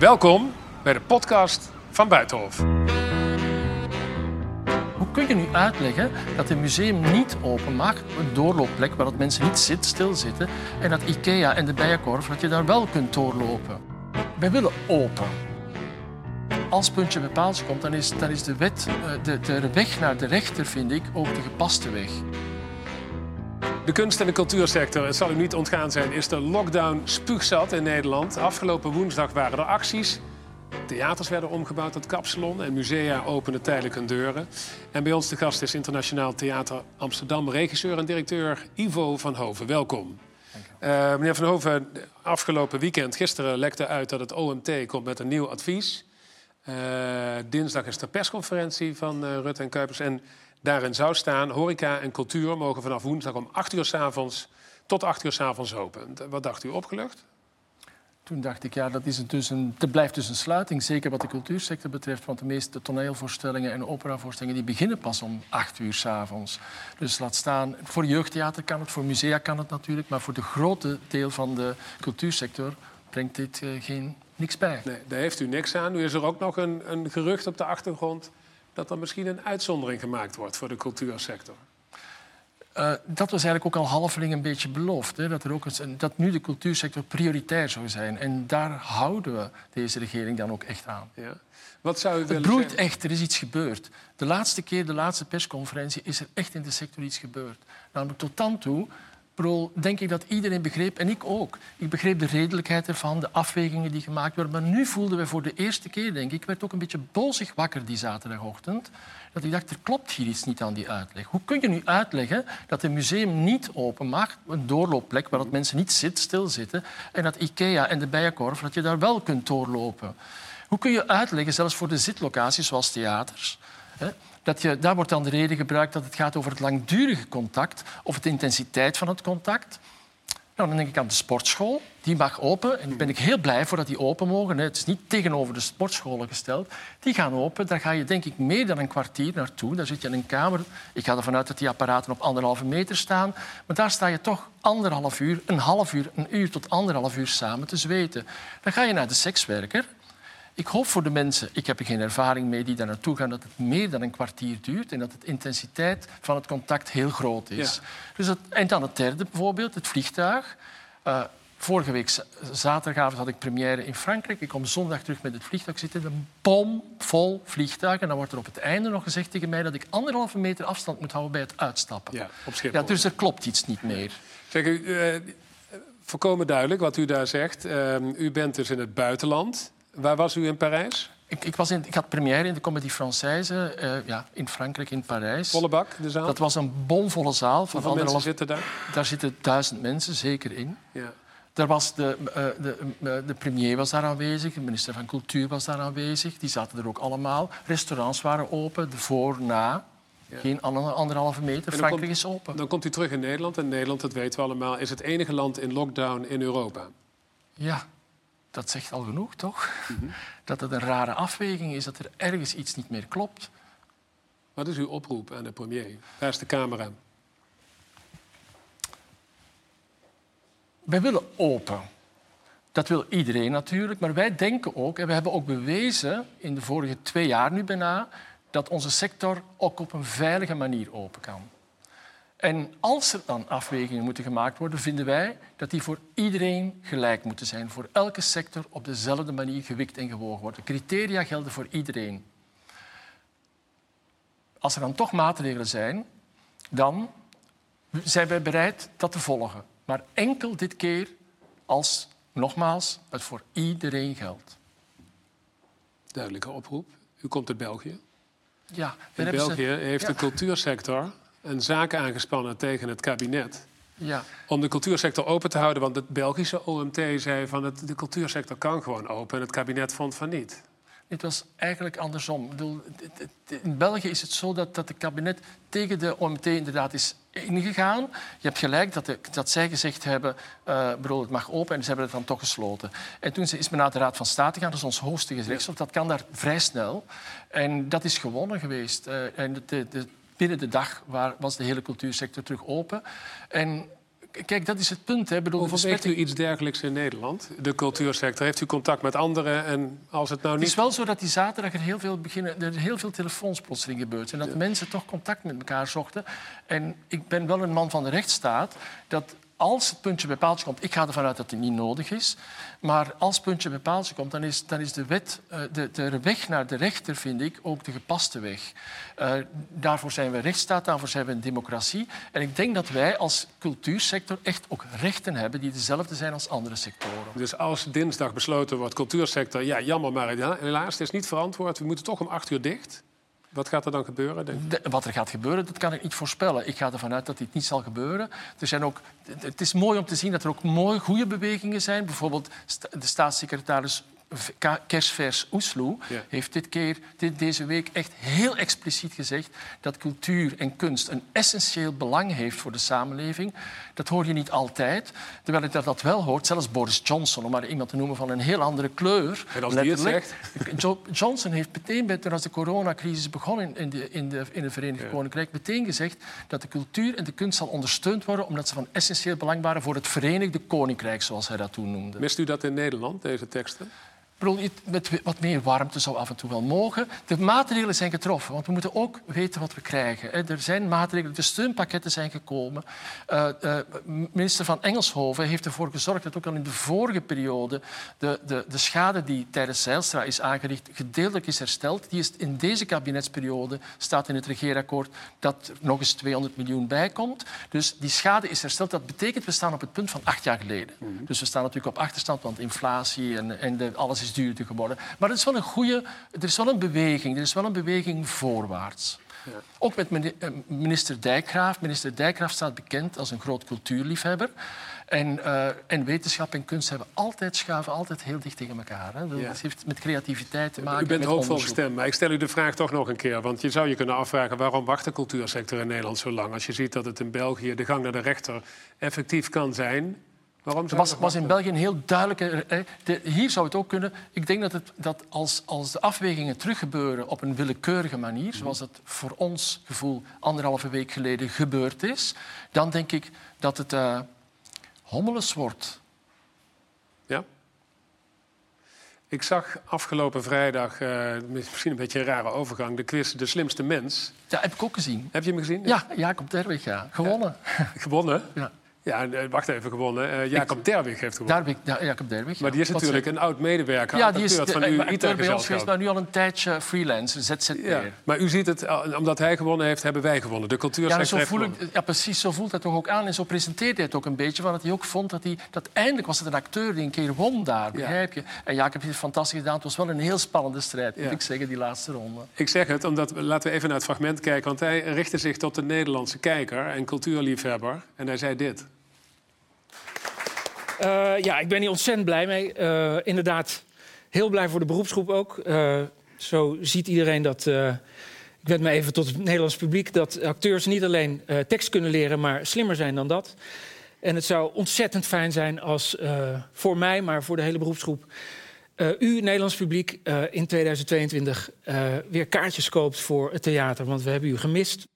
Welkom bij de podcast van Buitenhof. Hoe kun je nu uitleggen dat een museum niet open mag, een doorloopplek waar dat mensen niet zit, stilzitten, en dat IKEA en de Bijenkorf, dat je daar wel kunt doorlopen? Wij willen open. Als puntje bij paaltje komt, dan is, dan is de, wet, eh, de, de weg naar de rechter, vind ik, ook de gepaste weg. De kunst- en de cultuursector, het zal u niet ontgaan zijn, is de lockdown spuugzat in Nederland. Afgelopen woensdag waren er acties. Theaters werden omgebouwd tot kapsalon en musea openden tijdelijk hun deuren. En bij ons de gast is Internationaal Theater Amsterdam regisseur en directeur Ivo van Hoven. Welkom. Uh, meneer Van Hoven, afgelopen weekend, gisteren lekte uit dat het OMT komt met een nieuw advies. Uh, dinsdag is de persconferentie van uh, Rutte en Kuipers. En daarin zou staan: horeca en cultuur mogen vanaf woensdag om 8 uur s avonds tot 8 uur s avonds open. Wat dacht u opgelucht? Toen dacht ik, ja, dat, is dus een, dat blijft dus een sluiting. Zeker wat de cultuursector betreft. Want de meeste toneelvoorstellingen en operavoorstellingen... die beginnen pas om acht uur s'avonds. Dus laat staan... Voor jeugdtheater kan het, voor musea kan het natuurlijk. Maar voor de grote deel van de cultuursector brengt dit uh, geen, niks bij. Nee, daar heeft u niks aan. Nu is er ook nog een, een gerucht op de achtergrond... dat er misschien een uitzondering gemaakt wordt voor de cultuursector. Uh, dat was eigenlijk ook al halveling een beetje beloofd. Hè? Dat, er ook een, dat nu de cultuursector prioritair zou zijn. En daar houden we deze regering dan ook echt aan. Ja. Wat zou u het broeit echt, er is iets gebeurd. De laatste keer, de laatste persconferentie, is er echt in de sector iets gebeurd. Namelijk tot dan toe denk ik dat iedereen begreep, en ik ook. Ik begreep de redelijkheid ervan, de afwegingen die gemaakt werden. Maar nu voelden we voor de eerste keer, denk ik, ik werd ook een beetje bozig wakker die zaterdagochtend. Dat ik dacht, er klopt hier iets niet aan die uitleg. Hoe kun je nu uitleggen dat een museum niet open mag, een doorloopplek waar dat mensen niet zit, stilzitten, en dat IKEA en de Bijenkorf, dat je daar wel kunt doorlopen? Hoe kun je uitleggen, zelfs voor de zitlocaties zoals theaters, dat je, daar wordt dan de reden gebruikt dat het gaat over het langdurige contact of de intensiteit van het contact. Nou, dan denk ik aan de sportschool. Die mag open. En daar ben ik heel blij voor dat die open mogen. Het is niet tegenover de sportscholen gesteld. Die gaan open. Daar ga je denk ik meer dan een kwartier naartoe. Daar zit je in een kamer. Ik ga ervan uit dat die apparaten op anderhalve meter staan. Maar daar sta je toch anderhalf uur, een half uur, een uur tot anderhalf uur samen te zweten. Dan ga je naar de sekswerker. Ik hoop voor de mensen, ik heb er geen ervaring mee, die daar naartoe gaan, dat het meer dan een kwartier duurt en dat de intensiteit van het contact heel groot is. Dus het, en dan het derde bijvoorbeeld, het vliegtuig. Uh, vorige week zaterdagavond had ik première in Frankrijk. Ik kom zondag terug met het vliegtuig zitten. Een bomvol vliegtuig. En dan wordt er op het einde nog gezegd tegen mij dat ik anderhalve meter afstand moet houden bij het uitstappen. Ja, op ja, dus er klopt iets niet meer. Zeg, u, uh, volkomen duidelijk wat u daar zegt. Uh, u bent dus in het buitenland. Waar was u in Parijs? Ik, ik, was in, ik had première in de Comédie Française uh, ja, in Frankrijk, in Parijs. Volle bak, de zaal? Dat was een bomvolle zaal. Van Hoeveel mensen zitten daar? Daar zitten duizend mensen, zeker in. Ja. Daar was de, uh, de, uh, de, premier was daar aanwezig, de minister van Cultuur was daar aanwezig. Die zaten er ook allemaal. Restaurants waren open, de voor, na. Ja. Geen anderhalve meter. Frankrijk komt, is open. Dan komt u terug in Nederland. En Nederland, dat weten we allemaal, is het enige land in lockdown in Europa. Ja, dat zegt al genoeg, toch? Dat het een rare afweging is, dat er ergens iets niet meer klopt. Wat is uw oproep aan de premier? Daar is de camera. Wij willen open. Dat wil iedereen natuurlijk, maar wij denken ook, en we hebben ook bewezen in de vorige twee jaar nu bijna, dat onze sector ook op een veilige manier open kan. En als er dan afwegingen moeten gemaakt worden, vinden wij dat die voor iedereen gelijk moeten zijn. Voor elke sector op dezelfde manier gewikt en gewogen worden. Criteria gelden voor iedereen. Als er dan toch maatregelen zijn, dan zijn wij bereid dat te volgen. Maar enkel dit keer als, nogmaals, het voor iedereen geldt. Duidelijke oproep. U komt uit België. Ja, In België heeft de cultuursector een zaak aangespannen tegen het kabinet. Ja. Om de cultuursector open te houden. Want het Belgische OMT zei van het, de cultuursector kan gewoon open. En het kabinet vond van niet. Het was eigenlijk andersom. In België is het zo dat, dat het kabinet tegen de OMT inderdaad is ingegaan. Je hebt gelijk dat, de, dat zij gezegd hebben, uh, bedoel, het mag open, en ze hebben het dan toch gesloten. En toen is men naar de Raad van State gegaan, dat is ons hoogste gerechtshof. Dat kan daar vrij snel. En dat is gewonnen geweest. Uh, en de, de, binnen de dag waar, was de hele cultuursector terug open. En kijk, dat is het punt. Hè. Bedoel, Overweegt u iets dergelijks in Nederland? De cultuursector. Heeft u contact met anderen? En als het nou niet... Het is wel zo dat die zaterdag er heel veel, beginnen, er heel veel telefoons plotseling gebeurt. En dat mensen toch contact met elkaar zochten. En ik ben wel een man van de rechtsstaat. Dat als het puntje bij paaltje komt, ik ga ervan uit dat het niet nodig is, maar als het puntje bij paaltje komt, dan is, dan is de, wet, eh, de, de weg naar de rechter, vind ik, ook de gepaste weg. Uh, daarvoor zijn we rechtsstaat, daarvoor zijn we een democratie. En ik denk dat wij als cultuursector echt ook rechten hebben die dezelfde zijn als andere sectoren. Dus als dinsdag besloten wordt, cultuursector, ja, jammer, maar helaas, het is niet verantwoord. We moeten toch om acht uur dicht. Wat gaat er dan gebeuren? Wat er gaat gebeuren, dat kan ik niet voorspellen. Ik ga ervan uit dat dit niet zal gebeuren. Er zijn ook, het is mooi om te zien dat er ook mooie, goede bewegingen zijn. Bijvoorbeeld de staatssecretaris kerstvers Oesloe heeft dit keer, dit, deze week echt heel expliciet gezegd dat cultuur en kunst een essentieel belang heeft voor de samenleving. Dat hoor je niet altijd, terwijl ik dat, dat wel hoort. Zelfs Boris Johnson, om maar iemand te noemen van een heel andere kleur. En als die het zegt? Johnson heeft meteen, bij, toen als de coronacrisis begon in, in, de, in, de, in het Verenigd Koninkrijk, meteen gezegd dat de cultuur en de kunst zal ondersteund worden omdat ze van essentieel belang waren voor het Verenigde Koninkrijk, zoals hij dat toen noemde. Mist u dat in Nederland, deze teksten? Met wat meer warmte zou af en toe wel mogen. De maatregelen zijn getroffen, want we moeten ook weten wat we krijgen. Er zijn maatregelen, de steunpakketten zijn gekomen. Uh, uh, minister van Engelshoven heeft ervoor gezorgd dat ook al in de vorige periode de, de, de schade die tijdens Zijlstra is aangericht gedeeltelijk is hersteld. Die is in deze kabinetsperiode staat in het regeerakkoord dat er nog eens 200 miljoen bij komt. Dus die schade is hersteld. Dat betekent we staan op het punt van acht jaar geleden. Mhm. Dus we staan natuurlijk op achterstand, want inflatie en, en de, alles is duurder geworden. Maar het is wel een goede, er is wel een beweging, er is wel een beweging voorwaarts. Ja. Ook met eh, minister Dijkgraaf. Minister Dijkgraaf staat bekend als een groot cultuurliefhebber. En, uh, en, wetenschap en kunst hebben altijd schuiven, altijd heel dicht tegen elkaar. Hè. Dat heeft met creativiteit te maken. U bent hoopvol gestemd, maar ik stel u de vraag toch nog een keer. Want je zou je kunnen afvragen waarom wacht de cultuursector in Nederland zo lang? Als je ziet dat het in België de gang naar de rechter effectief kan zijn. Waarom was, was in België een heel duidelijke... Eh, hier zou het ook kunnen... Ik denk dat, het, dat als, als de afwegingen teruggebeuren op een willekeurige manier... Zoals het voor ons gevoel anderhalve week geleden gebeurd is... dan denk ik dat het uh, hommeles wordt. Ja? Ik zag afgelopen vrijdag, uh, misschien een beetje een rare overgang... de quiz De Slimste Mens. Ja, heb ik ook gezien. Heb je hem gezien? Ja, Jacob Derwig, ja. Gewonnen. Gewonnen? Ja. Ja, eh, wacht even, gewonnen. Uh, Jacob Derwig heeft gewonnen. Derwig, Jacob Derwig. Maar die is natuurlijk een oud-medewerker, ja, die is de, van uw ITA bij ons geweest, maar nu al een tijdje freelance, ZZP'er. Ja, maar u ziet het, eh, omdat hij gewonnen heeft, hebben wij gewonnen. De cultuursector ja, zo voel ik, ja, precies, zo voelt dat toch ook aan. En zo presenteert hij het ook een beetje, want hij ook vond dat hij... Dat eindelijk was het een acteur die een keer won daar, begrijp je? En Jacob heeft het fantastisch gedaan. Het was wel een heel spannende strijd, moet ik zeggen, die laatste ronde. Ik zeg het, omdat... Laten we even naar het fragment kijken. Want hij richtte zich tot de Nederlandse kijker en cultuurliefhebber. En hij zei dit. Uh, ja, ik ben hier ontzettend blij mee. Uh, inderdaad, heel blij voor de beroepsgroep ook. Uh, zo ziet iedereen dat. ik wend me even tot het Nederlands publiek. Dat acteurs niet alleen tekst kunnen leren, maar slimmer zijn dan dat. En het zou ontzettend fijn zijn als voor mij, maar voor de hele beroepsgroep. u, Nederlands publiek, in 2022 weer kaartjes koopt voor het theater. Want we hebben u gemist.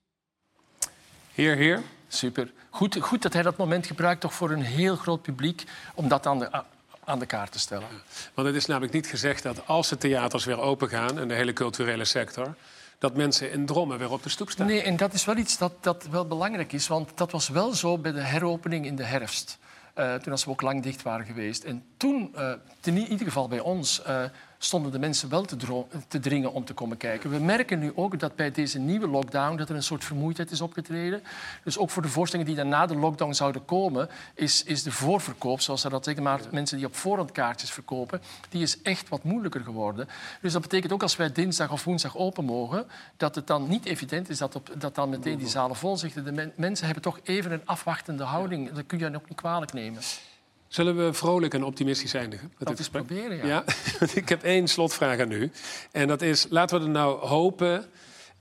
Heer, heer. Super. Goed, goed dat hij dat moment gebruikt toch voor een heel groot publiek om dat aan de, aan de kaart te stellen. Want het is namelijk niet gezegd dat als de theaters weer open gaan en de hele culturele sector, dat mensen in Drommen weer op de stoep staan. Nee, en dat is wel iets dat, dat wel belangrijk is, want dat was wel zo bij de heropening in de herfst. Uh, toen we ook lang dicht waren geweest. En toen, uh, in ieder geval bij ons, uh, stonden de mensen wel te, te, dringen om te komen kijken. We merken nu ook dat bij deze nieuwe lockdown dat er een soort vermoeidheid is opgetreden. Dus ook voor de voorstellingen die dan na de lockdown zouden komen, is, is de voorverkoop, zoals ze dat zeggen, maar mensen die op voorhand kaartjes verkopen, die is echt wat moeilijker geworden. Dus dat betekent ook als wij dinsdag of woensdag open mogen, dat het dan niet evident is dat, op, dat dan meteen die zalen vol zitten. De mensen hebben toch even een afwachtende houding. Dat kun je nog niet kwalijk nemen. Zullen we vrolijk en optimistisch eindigen? Met dat is proberen, ja. ja? ik heb één slotvraag aan u. En dat is, laten we er nou hopen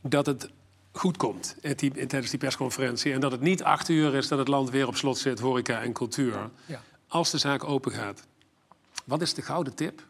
dat het goed komt tijdens die persconferentie. En dat het niet acht uur is dat het land weer op slot zit, horeca en cultuur. Ja. Als de zaak open gaat. Wat is de gouden tip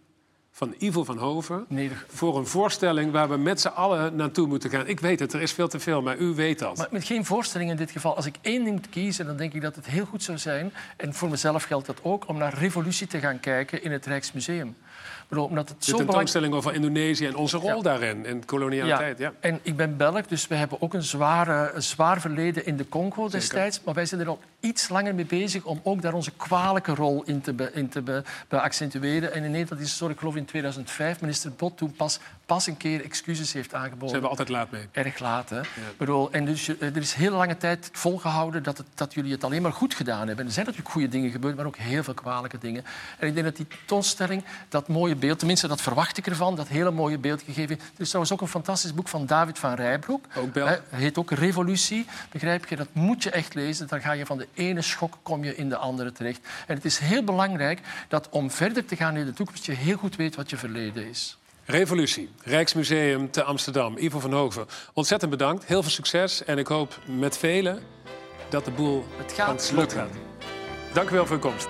van Ivo van Hoven... Voor een voorstelling waar we met z'n allen naartoe moeten gaan. Ik weet het, er is veel te veel, maar u weet dat. Maar met geen voorstelling in dit geval. Als ik één ding moet kiezen, dan denk ik dat het heel goed zou zijn... en voor mezelf geldt dat ook, om naar revolutie te gaan kijken in het Rijksmuseum. Ik bedoel, omdat het De zo belangrijk tentoonstelling over Indonesië en onze rol Ja. daarin, in kolonialiteit. Ja. En ik ben Belg, dus we hebben ook een, zware, een zwaar verleden in de Congo destijds. Maar wij zijn er al iets langer mee bezig om ook daar onze kwalijke rol in te, be, in te be, be accentueren. En in Nederland is het zo, ik geloof in 2005, minister Bot toen pas, pas een keer excuses heeft aangeboden. Zijn we altijd laat mee. Erg laat, hè? Bedoel, en dus, je- er is heel lange tijd volgehouden dat, het, dat jullie het alleen maar goed gedaan hebben. Er zijn natuurlijk goede dingen gebeurd, maar ook heel veel kwalijke dingen. En ik denk dat die tentoonstelling, dat mooie beeld, tenminste dat verwacht ik ervan, dat hele mooie beeld gegeven heeft. Er is trouwens ook een fantastisch boek van David van Rijbroek. Ook Het heet ook Revolutie. Begrijp je? Dat moet je echt lezen. Dan ga je van de ene schok kom je in de andere terecht. En het is heel belangrijk dat om verder te gaan in de toekomst je heel goed weet wat je verleden is. Revolutie, Rijksmuseum te Amsterdam. Ivo van Hoven, ontzettend bedankt. Heel veel succes en ik hoop met velen dat de boel Het gaat aan het slot gaat. Dank u wel voor uw komst.